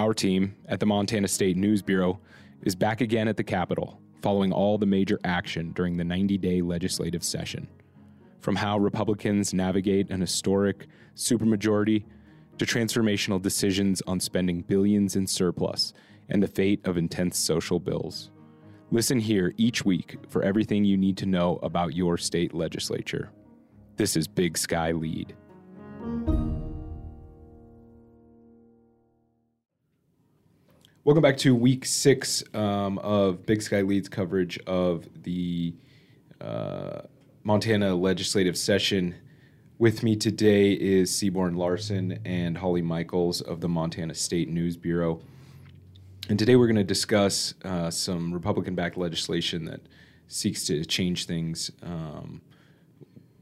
Our team at the Montana State News Bureau is back again at the Capitol, following all the major action during the 90 day legislative session. From how Republicans navigate an historic supermajority to transformational decisions on spending billions in surplus and the fate of intense social bills. Listen here each week for everything you need to know about your state legislature. This is Big Sky Lead. Welcome back to week six um, of Big Sky Leads coverage of the uh, Montana legislative session. With me today is Seaborn Larson and Holly Michels of the Montana State News Bureau. And today we're going to discuss uh, some Republican backed legislation that seeks to change things um,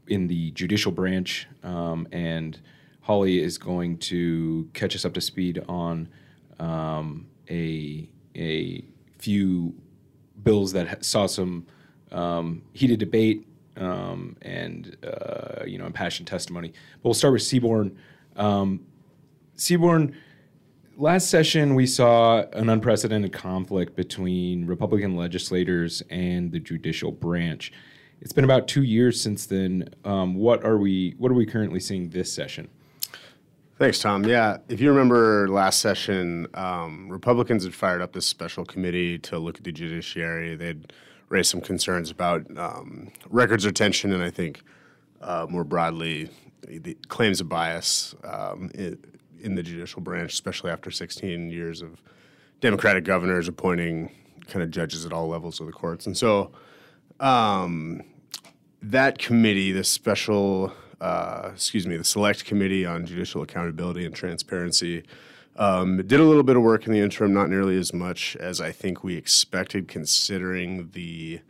in the judicial branch. Um, and Holly is going to catch us up to speed on um, a, a few bills that saw some um, heated debate um, and uh, you know impassioned testimony. But we'll start with Seaborn. Um, Seaborn, last session we saw an unprecedented conflict between Republican legislators and the judicial branch. It's been about two years since then. Um, what are we? What are we currently seeing this session? Thanks, Tom. Yeah, if you remember last session, um, Republicans had fired up this special committee to look at the judiciary. They'd raised some concerns about um, records retention and I think uh, more broadly the claims of bias um, in, in, the judicial branch, especially after 16 years of Democratic governors appointing kind of judges at all levels of the courts. And so um, that committee, this special, uh, excuse me, the Select Committee on Judicial Accountability and Transparency, um, did a little bit of work in the interim, not nearly as much as I think we expected, considering the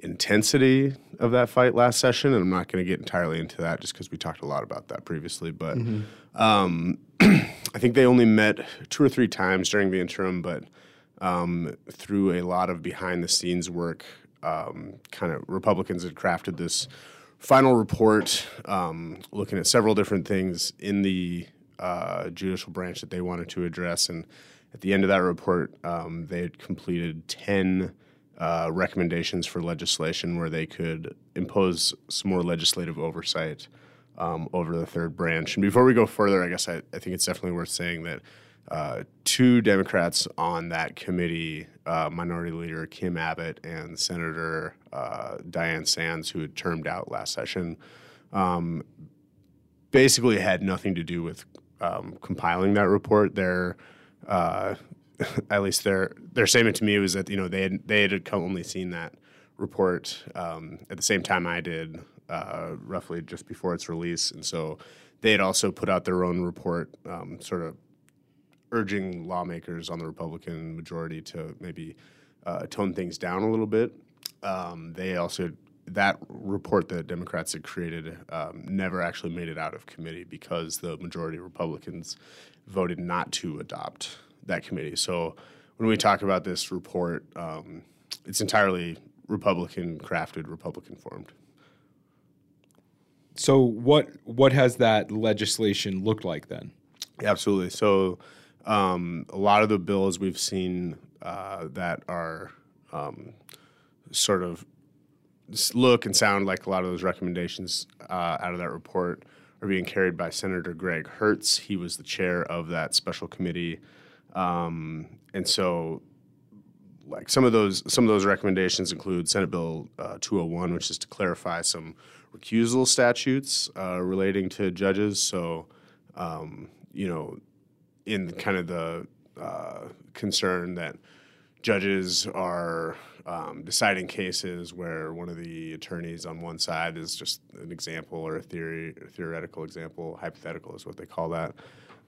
intensity of that fight last session. And I'm not going to get entirely into that just because we talked a lot about that previously. But mm-hmm. um, I think they only met two or three times during the interim, but um, through a lot of behind the scenes work, um, kind of Republicans had crafted this final report um, looking at several different things in the uh, judicial branch that they wanted to address. And at the end of that report, um, they had completed 10 uh, recommendations for legislation where they could impose some more legislative oversight um, over the third branch. And before we go further, I guess I, I think it's definitely worth saying that uh, two Democrats on that committee, uh, Minority Leader Kim Abbott and Senator uh, Diane Sands, who had termed out last session, um, basically had nothing to do with um, compiling that report, their uh, at least their their statement to me was that you know they had they had only seen that report um, at the same time I did, uh, roughly just before its release, and so they had also put out their own report, um, sort of urging lawmakers on the Republican majority to maybe uh, tone things down a little bit. Um, they also that report that Democrats had created um, never actually made it out of committee because the majority of Republicans voted not to adopt that committee. So when we talk about this report, um, it's entirely Republican crafted, Republican formed. So what what has that legislation looked like then? Absolutely. So um, a lot of the bills we've seen uh, that are um, sort of look and sound like a lot of those recommendations uh, out of that report are being carried by Senator Greg Hertz. He was the chair of that special committee, um, and so like some of those some of those recommendations include Senate Bill uh, 201, which is to clarify some recusal statutes uh, relating to judges. So, um, you know, in kind of the uh, concern that judges are um, deciding cases where one of the attorneys on one side is just an example or a theory, theoretical example, hypothetical is what they call that.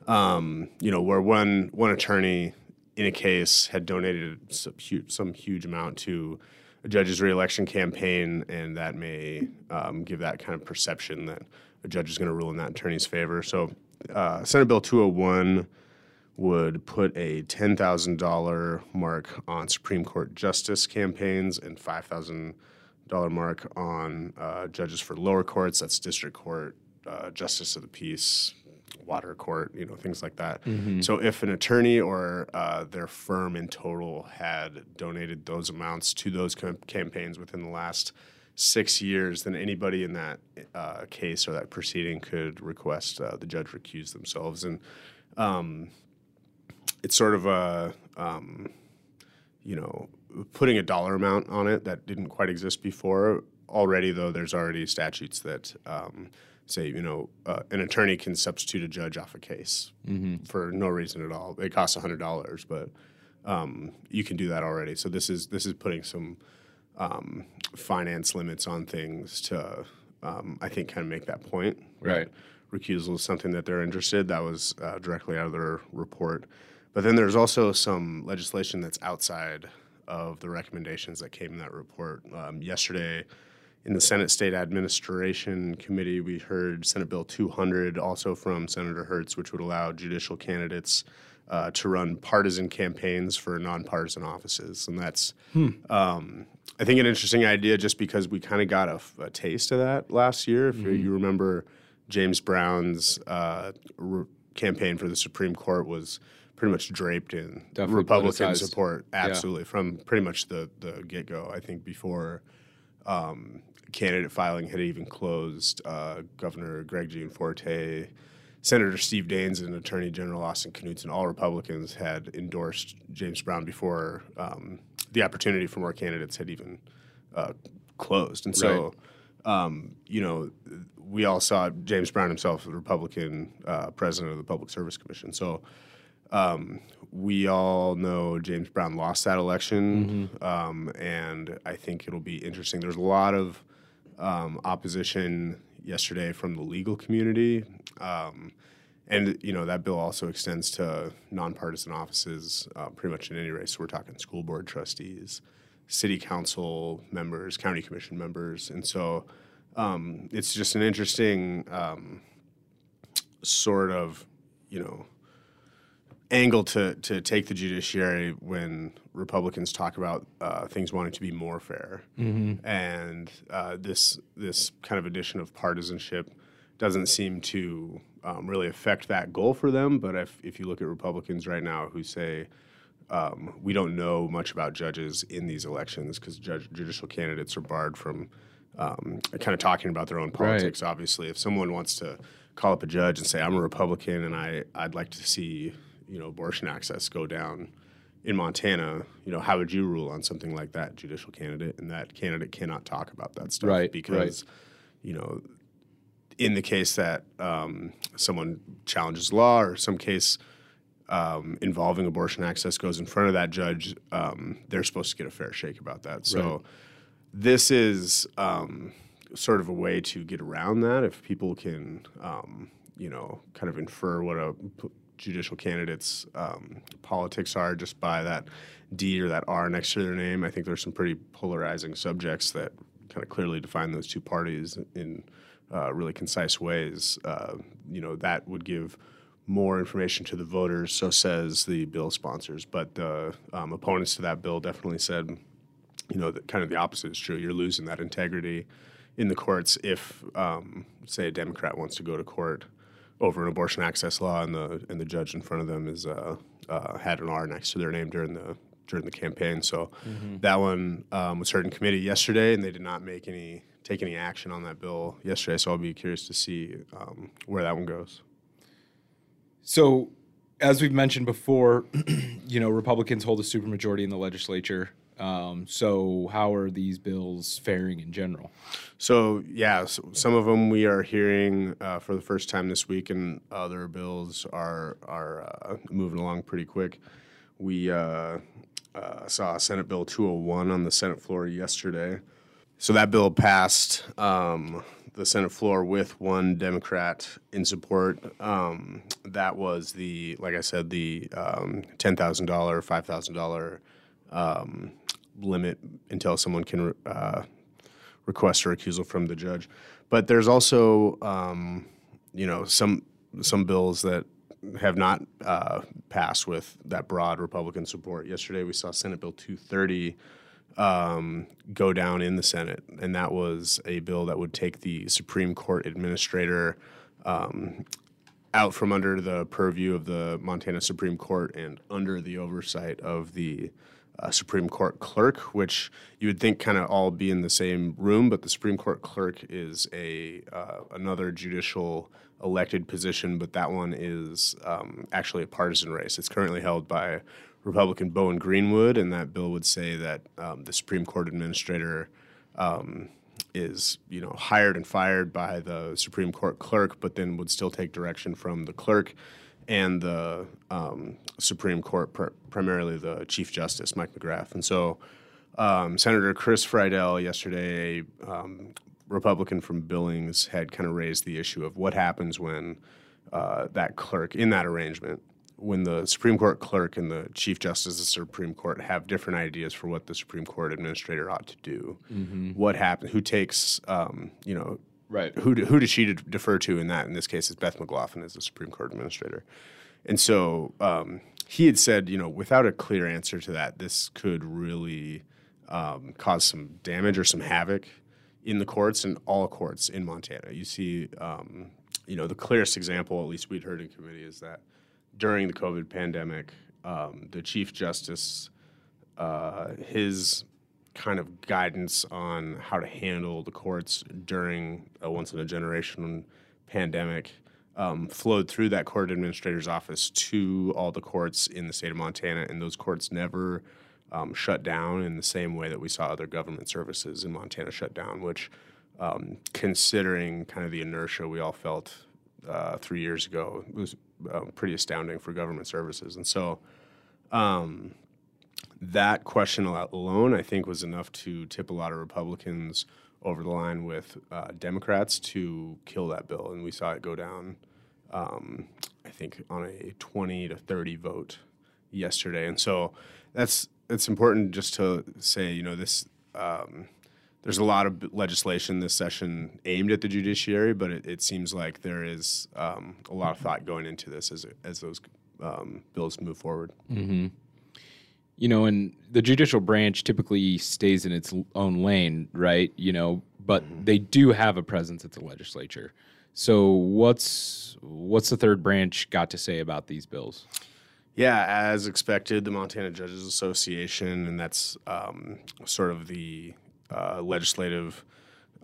Um, you know, where one one attorney in a case had donated some huge, some huge amount to a judge's reelection campaign, and that may um, give that kind of perception that a judge is going to rule in that attorney's favor. So, uh, Senate Bill 201 would put a $10,000 mark on Supreme Court justice campaigns and $5,000 mark on uh, judges for lower courts. That's district court, uh, justice of the peace, water court, you know, things like that. So if an attorney or uh, their firm in total had donated those amounts to those cam- campaigns within the last six years, then anybody in that uh, case or that proceeding could request uh, the judge recuse themselves. And um, it's sort of a, um, you know, putting a dollar amount on it that didn't quite exist before. Already, though, there's already statutes that um, say, you know, uh, an attorney can substitute a judge off a case for no reason at all. It costs hundred dollars, but um, you can do that already. So this is this is putting some um, finance limits on things to, um, I think, kind of make that point. Right. Recusal is something that they're interested. That was uh, directly out of their report. But then there's also some legislation that's outside of the recommendations that came in that report. Um, yesterday, in the Senate State Administration Committee, we heard Senate Bill 200, also from Senator Hertz, which would allow judicial candidates uh, to run partisan campaigns for nonpartisan offices. And that's, um, I think, an interesting idea just because we kind of got a taste of that last year. If you- you remember, James Brown's uh, r- campaign for the Supreme Court was pretty much draped in Definitely Republican politicized. support. Absolutely, from pretty much the, the get go. I think before um, candidate filing had even closed, uh, Governor Greg Gianforte, Senator Steve Daines, and Attorney General Austin Knudsen, all Republicans had endorsed James Brown before um, the opportunity for more candidates had even uh, closed. And so, um, you know, we all saw James Brown himself, the Republican uh, president of the Public Service Commission. So, um, we all know James Brown lost that election, um, and I think it'll be interesting. There's a lot of um, opposition yesterday from the legal community, um, and you know that bill also extends to nonpartisan offices, uh, pretty much in any race. So we're talking school board trustees, city council members, county commission members, and so um, it's just an interesting um, sort of, you know angle to to take the judiciary when Republicans talk about uh, things wanting to be more fair, and uh, this this kind of addition of partisanship doesn't seem to um, really affect that goal for them. But if if you look at Republicans right now who say um, we don't know much about judges in these elections because judge, judicial candidates are barred from um, kind of talking about their own politics. Obviously, if someone wants to call up a judge and say, "I'm a Republican and I I'd like to see you know abortion access go down in Montana," you know, how would you rule on something like that, judicial candidate? And that candidate cannot talk about that stuff Right, because you know in the case that um, someone challenges law or some case um, involving abortion access goes in front of that judge, um, they're supposed to get a fair shake about that. So this is um, sort of a way to get around that. If people can, um, you know, kind of infer what a judicial candidate's um, politics are just by that D or that R next to their name, I think there's some pretty polarizing subjects that kind of clearly define those two parties in uh, really concise ways. Uh, you know, that would give more information to the voters, so says the bill sponsors. But the um, opponents to that bill definitely said, you know, that kind of the opposite is true. You're losing that integrity in the courts if, um, say, a Democrat wants to go to court over an abortion access law, and the and the judge in front of them is uh, uh, had an R next to their name during the during the campaign. So that one um, was heard in committee yesterday, and they did not make any take any action on that bill yesterday. So I'll be curious to see um, where that one goes. So, as we've mentioned before, you know, Republicans hold a supermajority in the legislature. Um, so, how are these bills faring in general? So yeah, so some of them we are hearing uh, for the first time this week, and other bills are are uh, moving along pretty quick. We uh, uh, saw Senate Bill 201 on the Senate floor yesterday. So that bill passed um, the Senate floor with one Democrat in support. Um, that was the, like I said, the um, ten thousand dollar, five thousand um, limit until someone can uh, request a recusal from the judge. But there's also, um, you know, some some bills that have not uh, passed with that broad Republican support. Yesterday, we saw Senate Bill 230 um, go down in the Senate, and that was a bill that would take the Supreme Court administrator um, out from under the purview of the Montana Supreme Court and under the oversight of the Supreme Court clerk, which you would think kind of all be in the same room, but the Supreme Court clerk is a uh, another judicial elected position, but that one is um, actually a partisan race. It's currently held by Republican Bowen Greenwood, and that bill would say that um, the Supreme Court administrator um, is you know hired and fired by the Supreme Court clerk, but then would still take direction from the clerk and the um, Supreme Court, pr- primarily the Chief Justice Mike McGrath. And so um, Senator Chris Friedel yesterday, um, Republican from Billings, had kind of raised the issue of what happens when uh, that clerk in that arrangement when the Supreme Court clerk and the Chief Justice of the Supreme Court have different ideas for what the Supreme Court administrator ought to do, mm-hmm. what happens? Who takes, um, you know, right? Who who does she defer to in that? In this case, is Beth McLaughlin as the Supreme Court administrator, and so um, he had said, you know, without a clear answer to that, this could really um, cause some damage or some havoc in the courts and all courts in Montana. You see, um, you know, the clearest example, at least we'd heard in committee, is that during the COVID pandemic, um, the Chief Justice, uh, his kind of guidance on how to handle the courts during a once in a generation pandemic um, flowed through that court administrator's office to all the courts in the state of Montana, and those courts never um, shut down in the same way that we saw other government services in Montana shut down, which, um, considering kind of the inertia we all felt uh, three years ago, it was uh, pretty astounding for government services. And so um, that question alone, I think, was enough to tip a lot of Republicans over the line with uh, Democrats to kill that bill. And we saw it go down, um, I think, on a 20 to 30 vote yesterday. And so that's it's important just to say, you know, this. Um, there's a lot of legislation this session aimed at the judiciary, but it, it seems like there is um, a lot of thought going into this as as those um, bills move forward. Mm-hmm. You know, and the judicial branch typically stays in its own lane, right? You know, but mm-hmm. they do have a presence at the legislature. So what's what's the third branch got to say about these bills? Yeah, as expected, the Montana Judges Association, and that's um, sort of the uh, legislative,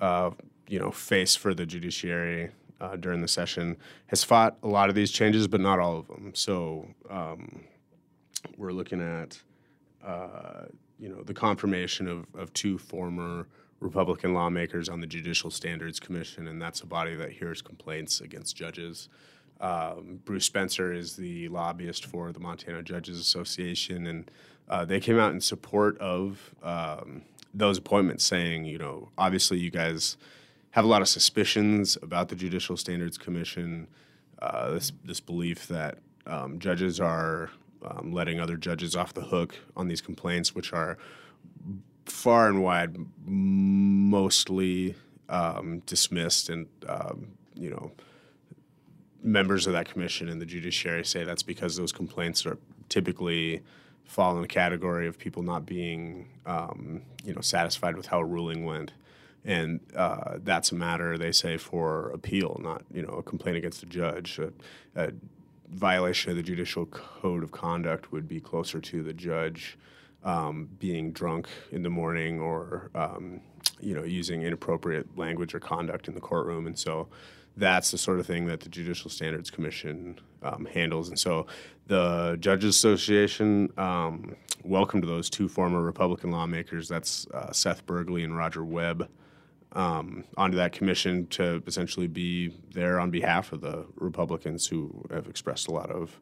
uh, you know, face for the judiciary uh, during the session has fought a lot of these changes, but not all of them. So um, we're looking at, uh, you know, the confirmation of, of two former Republican lawmakers on the Judicial Standards Commission, and that's a body that hears complaints against judges. Um, Bruce Spencer is the lobbyist for the Montana Judges Association, and uh, they came out in support of um, those appointments saying, you know, obviously you guys have a lot of suspicions about the Judicial Standards Commission, uh, this this belief that um, judges are um, letting other judges off the hook on these complaints, which are far and wide mostly um, dismissed, and um, you know, members of that commission and the judiciary say that's because those complaints are typically fall in the category of people not being, um, you know, satisfied with how a ruling went, and uh, that's a matter they say for appeal, not you know a complaint against a judge. A, a, violation of the judicial code of conduct would be closer to the judge um, being drunk in the morning or um, you know using inappropriate language or conduct in the courtroom, and so that's the sort of thing that the Judicial Standards Commission um, handles. And so the Judges Association um, welcomed those two former Republican lawmakers, that's uh, Seth Berglee and Roger Webb, um, onto that commission to essentially be there on behalf of the Republicans who have expressed a lot of.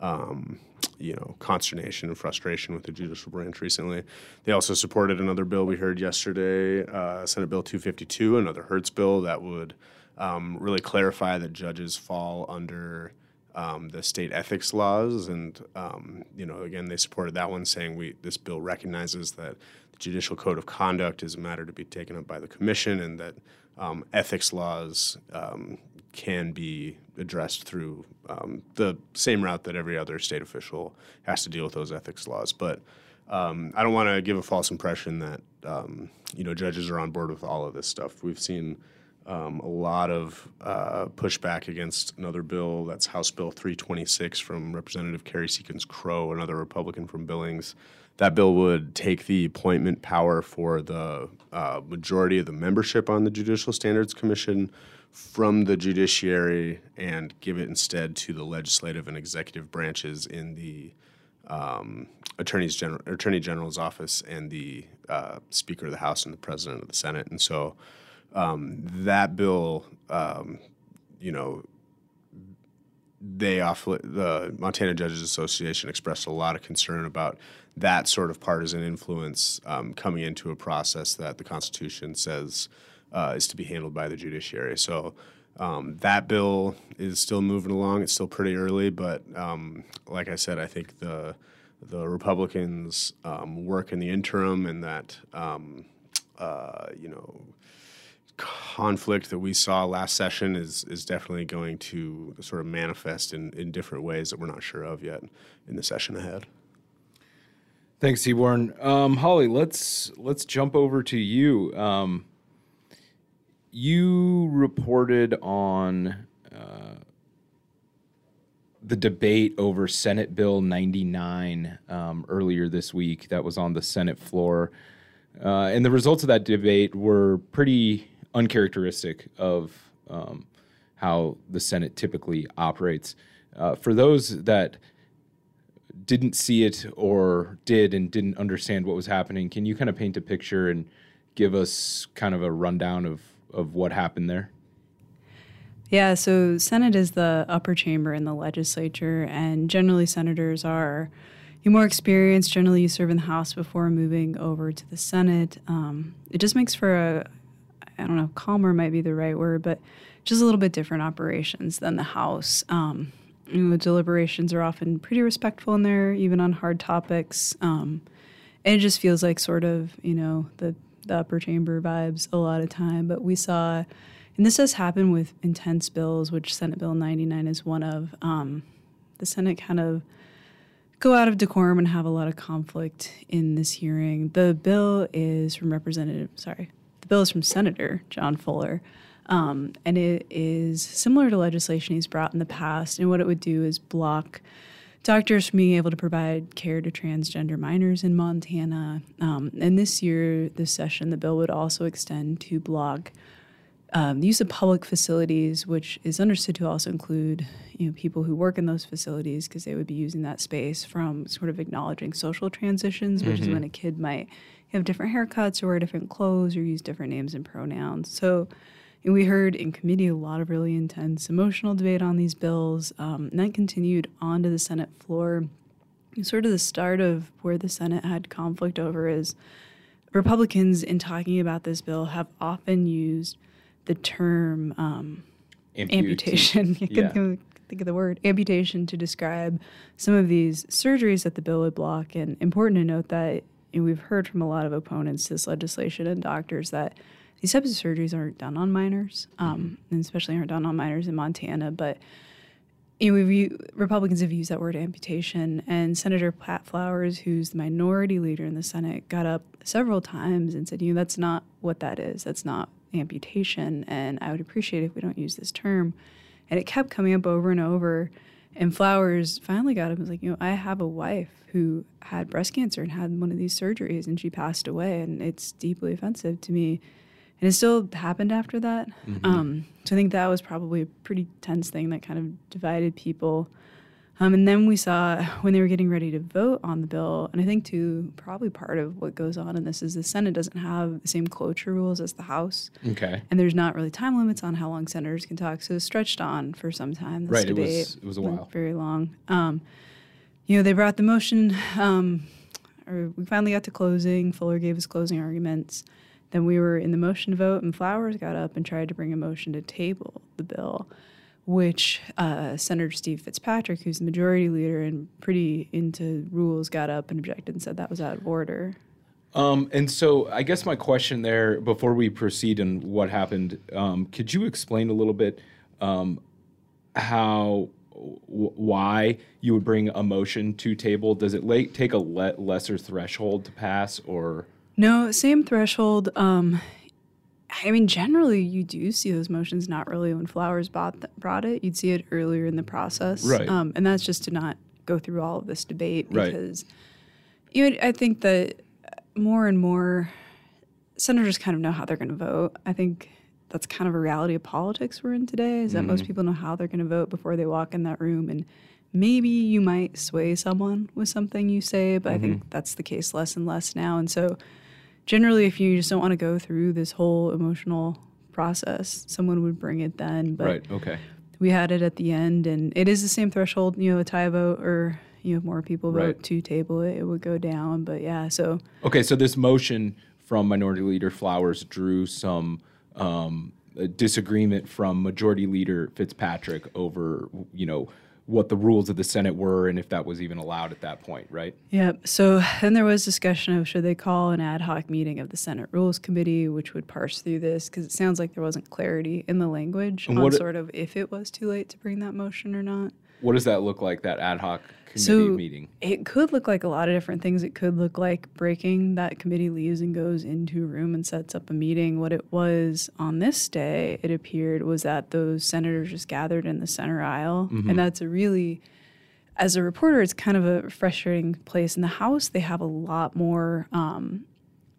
Um, you know, consternation and frustration with the judicial branch recently. They also supported another bill we heard yesterday, uh, Senate Bill 252, another Hertz bill that would um, really clarify that judges fall under um, the state ethics laws, and um, you know, again, they supported that one, saying we this bill recognizes that judicial code of conduct is a matter to be taken up by the commission, and that um, ethics laws um, can be addressed through um, the same route that every other state official has to deal with those ethics laws, but. Um, I don't want to give a false impression that um, you know judges are on board with all of this stuff. We've seen um, a lot of uh, pushback against another bill. That's House Bill 326 from Representative Kerri Seekins-Crowe, another Republican from Billings. That bill would take the appointment power for the uh, majority of the membership on the Judicial Standards Commission from the judiciary and give it instead to the legislative and executive branches in the um, attorney's general, attorney general's office and the uh, Speaker of the House and the President of the Senate. And so um, that bill, um, you know, they off the Montana Judges Association expressed a lot of concern about that sort of partisan influence um, coming into a process that the Constitution says uh, is to be handled by the judiciary. So um, that bill is still moving along. It's still pretty early, but um, like I said, I think the the Republicans um, work in the interim, and that um, uh, you know conflict that we saw last session is is definitely going to sort of manifest in, in different ways that we're not sure of yet in the session ahead. Thanks, Seaborn. Um, Holly, let's let's jump over to you. Um, you reported on uh, the debate over Senate Bill 99 um, earlier this week. That was on the Senate floor, uh, and the results of that debate were pretty uncharacteristic of um, how the Senate typically operates. Uh, for those that didn't see it or did and didn't understand what was happening, can you kind of paint a picture and give us kind of a rundown of, of what happened there? Yeah, so Senate is the upper chamber in the legislature, and generally senators are you more experienced. Generally, you serve in the House before moving over to the Senate. Um, it just makes for a I don't know, calmer might be the right word, but just a little bit different operations than the House. Um, you know, deliberations are often pretty respectful in there, even on hard topics. Um, and it just feels like sort of, you know, the, the upper chamber vibes a lot of time. But we saw, and this does happen with intense bills, which Senate Bill 99 is one of. Um, the Senate kind of go out of decorum and have a lot of conflict in this hearing. The bill is from Representative, sorry, the bill is from Senator John Fuller. Um, and it is similar to legislation he's brought in the past. And what it would do is block doctors from being able to provide care to transgender minors in Montana. Um, and this year, this session, the bill would also extend to block um, the use of public facilities, which is understood to also include you know people who work in those facilities because they would be using that space from sort of acknowledging social transitions, which mm-hmm. is when a kid might have different haircuts or wear different clothes or use different names and pronouns. So we heard in committee a lot of really intense emotional debate on these bills. Um, and that continued onto the Senate floor. Sort of the start of where the Senate had conflict over is Republicans, in talking about this bill, have often used the term um, amputation. yeah. think of the word amputation to describe some of these surgeries that the bill would block. And important to note that and we've heard from a lot of opponents to this legislation and doctors that these types of surgeries aren't done on minors, um, mm-hmm. and especially aren't done on minors in Montana. But you know, we've, Republicans have used that word amputation, and Senator Pat Flowers, who's the minority leader in the Senate, got up several times and said, "You know, that's not what that is. That's not amputation, and I would appreciate it if we don't use this term." And it kept coming up over and over. And Flowers finally got him. Was like, you know, I have a wife who had breast cancer and had one of these surgeries, and she passed away, and it's deeply offensive to me. And it still happened after that. Mm-hmm. Um, so I think that was probably a pretty tense thing that kind of divided people. Um, and then we saw when they were getting ready to vote on the bill, and I think too probably part of what goes on in this is the Senate doesn't have the same cloture rules as the House. Okay. And there's not really time limits on how long senators can talk, so it stretched on for some time. This right. Debate it was. It was a while. Very long. Um, you know, they brought the motion. Um, or we finally got to closing. Fuller gave his closing arguments. Then we were in the motion to vote, and Flowers got up and tried to bring a motion to table the bill which uh, Senator Steve Fitzpatrick, who's the majority leader and pretty into rules, got up and objected and said that was out of order. Um, and so, I guess my question there, before we proceed and what happened, um, could you explain a little bit um, how, why you would bring a motion to table? Does it take a le- lesser threshold to pass, or no? Same threshold. Um, I mean, generally, you do see those motions not really when Flowers bought th- brought it. You'd see it earlier in the process, Right. Um, and that's just to not go through all of this debate Right. because you know, I think that more and more senators kind of know how they're going to vote. I think that's kind of a reality of politics we're in today. Is that Mm-hmm. most people know how they're going to vote before they walk in that room, and maybe you might sway someone with something you say, but I Mm-hmm. think that's the case less and less now. And so, generally, if you just don't want to go through this whole emotional process, someone would bring it then. But right. Okay. we had it at the end, and it is the same threshold. You know, a tie vote or you know more people vote Right. to table it, it would go down. But yeah, so Okay, so this motion from Minority Leader Flowers drew some um, disagreement from Majority Leader Fitzpatrick over, you know, what the rules of the Senate were and if that was even allowed at that point, right? Yep. So then there was discussion of should they call an ad hoc meeting of the Senate Rules Committee, which would parse through this because it sounds like there wasn't clarity in the language And on sort of if it was too late to bring that motion or not. What does that look like, that ad hoc committee So meeting? it could look like a lot of different things. It could look like breaking that committee leaves and goes into a room and sets up a meeting. What it was on this day, it appeared, was that those senators just gathered in the center aisle, and that's a really as a reporter, it's kind of a frustrating place. In the House, they have a lot more. Um,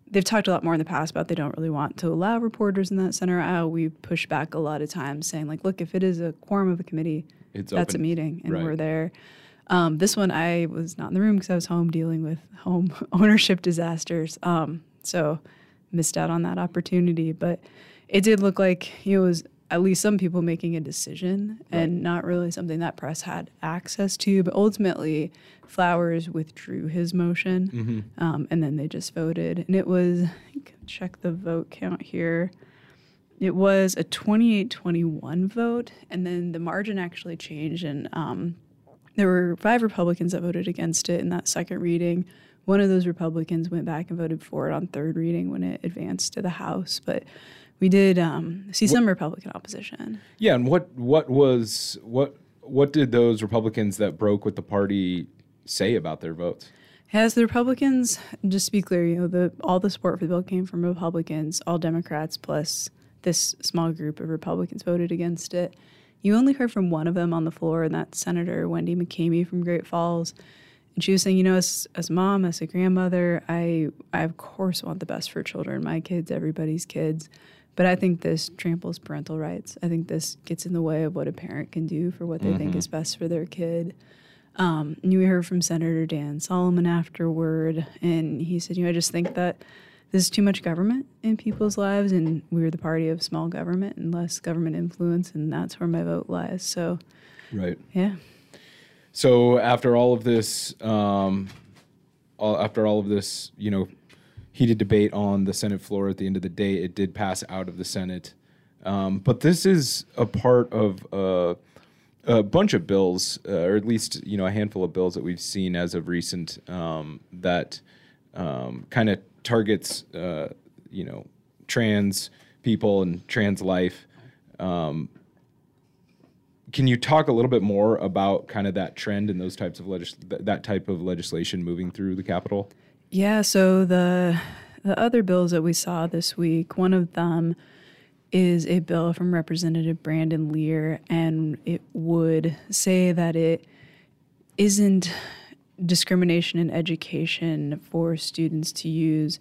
they've talked a lot more in the past about they don't really want to allow reporters in that center aisle. We push back a lot of times, saying like, "Look, if it is a quorum of a committee, It's that's open. a meeting, and Right. we're there." Um, this one, I was not in the room because I was home dealing with home ownership disasters, um, so missed out on that opportunity. But it did look like it was at least some people making a decision and not really something that press had access to. But ultimately, Flowers withdrew his motion, um, and then they just voted, and it was check the vote count here. It was a 28-21 vote, and then the margin actually changed, and um, there were five Republicans that voted against it in that second reading. One of those Republicans went back and voted for it on third reading when it advanced to the House, but we did um, see some Republican opposition. Yeah, and what what was what what did those Republicans that broke with the party say about their votes? As the Republicans, just to be clear, you know, the all the support for the bill came from Republicans, all Democrats plus this small group of Republicans voted against it. You only heard from one of them on the floor, and that's Senator Wendy McKamey from Great Falls. And she was saying, you know, as, as mom, as a grandmother, I I of course want the best for children, my kids, everybody's kids. But I think this tramples parental rights. I think this gets in the way of what a parent can do for what they think is best for their kid. Um, and we heard from Senator Dan Salomon afterward, and he said, you know, I just think that this is too much government in people's lives, and we're the party of small government and less government influence, and that's where my vote lies. So, Right. yeah. So after all of this, um, all, after all of this, you know, heated debate on the Senate floor, at the end of the day, it did pass out of the Senate. Um, but this is a part of uh, a bunch of bills, uh, or at least you know a handful of bills that we've seen as of recent um, that um, kind of targets uh, you know trans people and trans life. Um, can you talk a little bit more about kind of that trend and those types of legis- th- that type of legislation moving through the Capitol? Yeah, so the the other bills that we saw this week, one of them is a bill from Representative Brandon Ler, and it would say that it isn't discrimination in education for students to use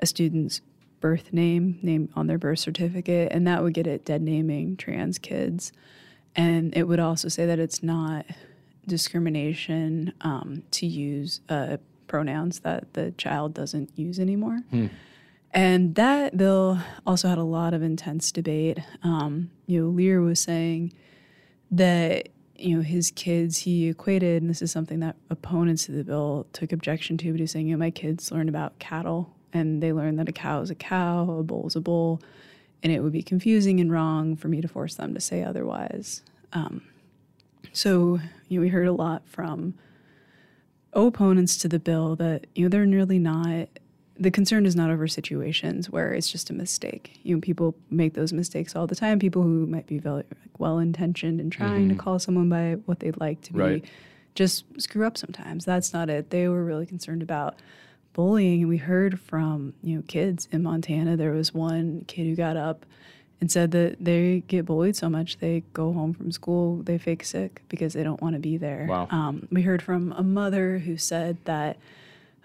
a student's birth name, name on their birth certificate, and that would get it dead naming trans kids. And it would also say that it's not discrimination um, to use uh, pronouns that the child doesn't use anymore. And that bill also had a lot of intense debate. Um, you know, Ler was saying that you know his kids he equated, and this is something that opponents of the bill took objection to, but he's saying, you know, my kids learned about cattle, and they learned that a cow is a cow, a bull is a bull, and it would be confusing and wrong for me to force them to say otherwise. Um, so you know, we heard a lot from opponents to the bill that you know they're nearly not the concern is not over situations where it's just a mistake. You know, people make those mistakes all the time. People who might be very like, well intentioned and trying to mm-hmm. call someone by what they'd like to be just screw up sometimes. That's not it. They were really concerned about bullying, and we heard from you know kids in Montana. There was one kid who got up and said that they get bullied so much they go home from school, they fake sick because they don't want to be there. Wow. Um, we heard from a mother who said that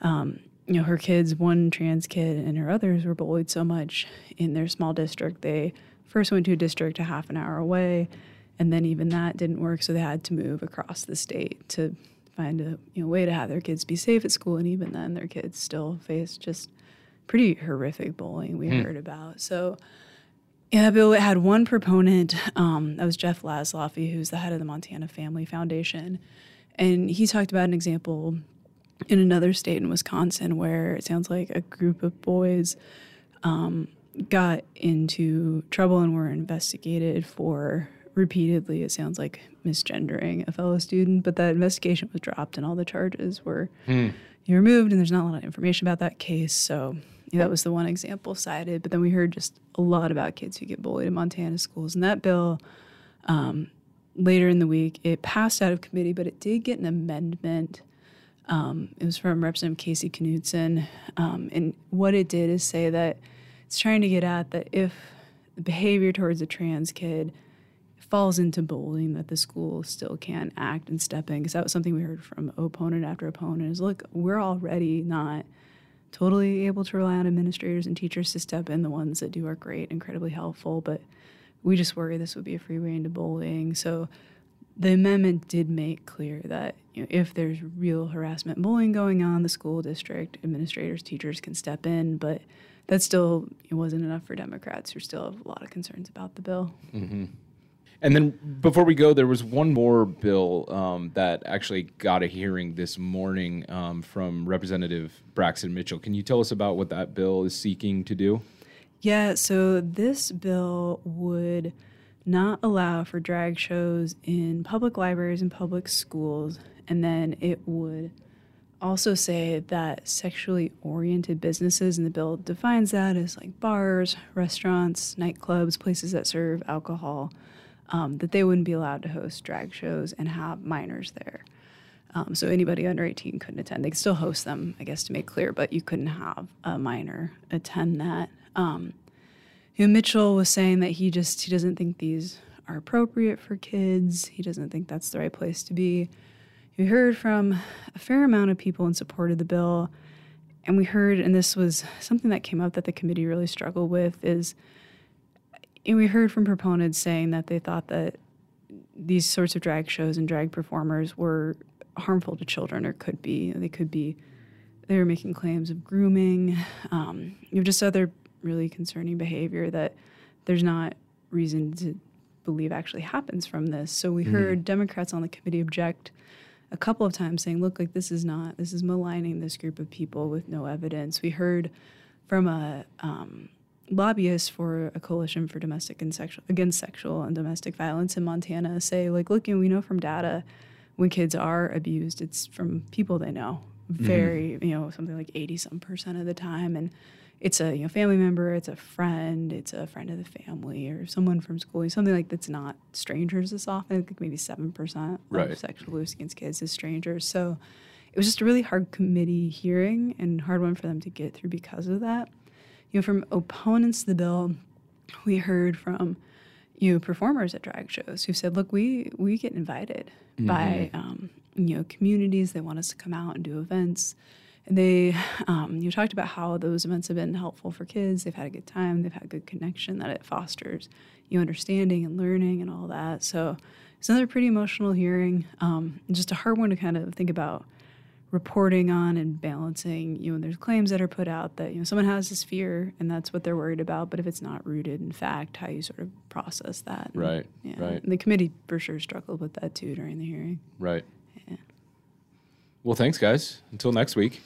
um, you know her kids, one trans kid and her others, were bullied so much in their small district. They first went to a district a half an hour away, and then even that didn't work, so they had to move across the state to find a you know way to have their kids be safe at school. And even then, their kids still face just pretty horrific bullying we heard about. So. Yeah, Bill had one proponent. Um, that was Jeff Laszloffy, who's the head of the Montana Family Foundation, and he talked about an example in another state in Wisconsin where it sounds like a group of boys um, got into trouble and were investigated for repeatedly. It sounds like misgendering a fellow student, but that investigation was dropped and all the charges were removed, and there's not a lot of information about that case. So that was the one example cited. But then we heard just a lot about kids who get bullied in Montana schools, and that bill um, later in the week it passed out of committee, but it did get an amendment. Um, it was from Representative Casey Knudsen, um, and what it did is say that it's trying to get at that if the behavior towards a trans kid falls into bullying, that the school still can act and step in. Because that was something we heard from opponent after opponent: is look, we're already not totally able to rely on administrators and teachers to step in. The ones that do are great, incredibly helpful, but we just worry this would be a free freeway into bullying. So the amendment did make clear that you know, if there's real harassment bullying going on, the school district administrators, teachers can step in, but that still wasn't enough for Democrats who still have a lot of concerns about the bill. Mm-hmm. And then before we go, there was one more bill um, that actually got a hearing this morning um, from Representative Braxton Mitchell. Can you tell us about what that bill is seeking to do? Yeah, so this bill would not allow for drag shows in public libraries and public schools, and then it would also say that sexually oriented businesses, and the bill defines that as like bars, restaurants, nightclubs, places that serve alcohol, um, that they wouldn't be allowed to host drag shows and have minors there. Um, so anybody under 18 couldn't attend. They could still host them, I guess, to make clear, but you couldn't have a minor attend that. Um, you know, Mitchell was saying that he just he doesn't think these are appropriate for kids. He doesn't think that's the right place to be. We heard from a fair amount of people in support of the bill, and we heard, and this was something that came up that the committee really struggled with, is and we heard from proponents saying that they thought that these sorts of drag shows and drag performers were harmful to children or could be. They could be, they were making claims of grooming, um, you know, just other really concerning behavior that there's not reason to believe actually happens from this. So we heard Democrats on the committee object a couple of times saying, look, like this is not, this is maligning this group of people with no evidence. We heard from a, um, lobbyist for a coalition for domestic and sexual against sexual and domestic violence in Montana say like look you know, we know from data when kids are abused it's from people they know. Mm-hmm. Very you know something like 80 some percent of the time. And it's a you know family member it's a friend it's a friend of the family or someone from school something like that's not strangers as often. I think maybe 7% Right. of sexual abuse against kids is strangers. So it was just a really hard committee hearing and hard one for them to get through because of that you know, from opponents to the bill, we heard from you know performers at drag shows who said, "Look, we we get invited by um, you know communities. They want us to come out and do events." And they um, you talked about how those events have been helpful for kids. They've had a good time. They've had good connection. That it fosters you know, understanding and learning and all that. So it's another pretty emotional hearing. Um, just a hard one to kind of think about reporting on and balancing you know there's claims that are put out that you know someone has this fear and that's what they're worried about but if it's not rooted in fact how you sort of process that And, Right, yeah right. and the committee for sure struggled with that too during the hearing Right. Well, thanks, guys. Until next week.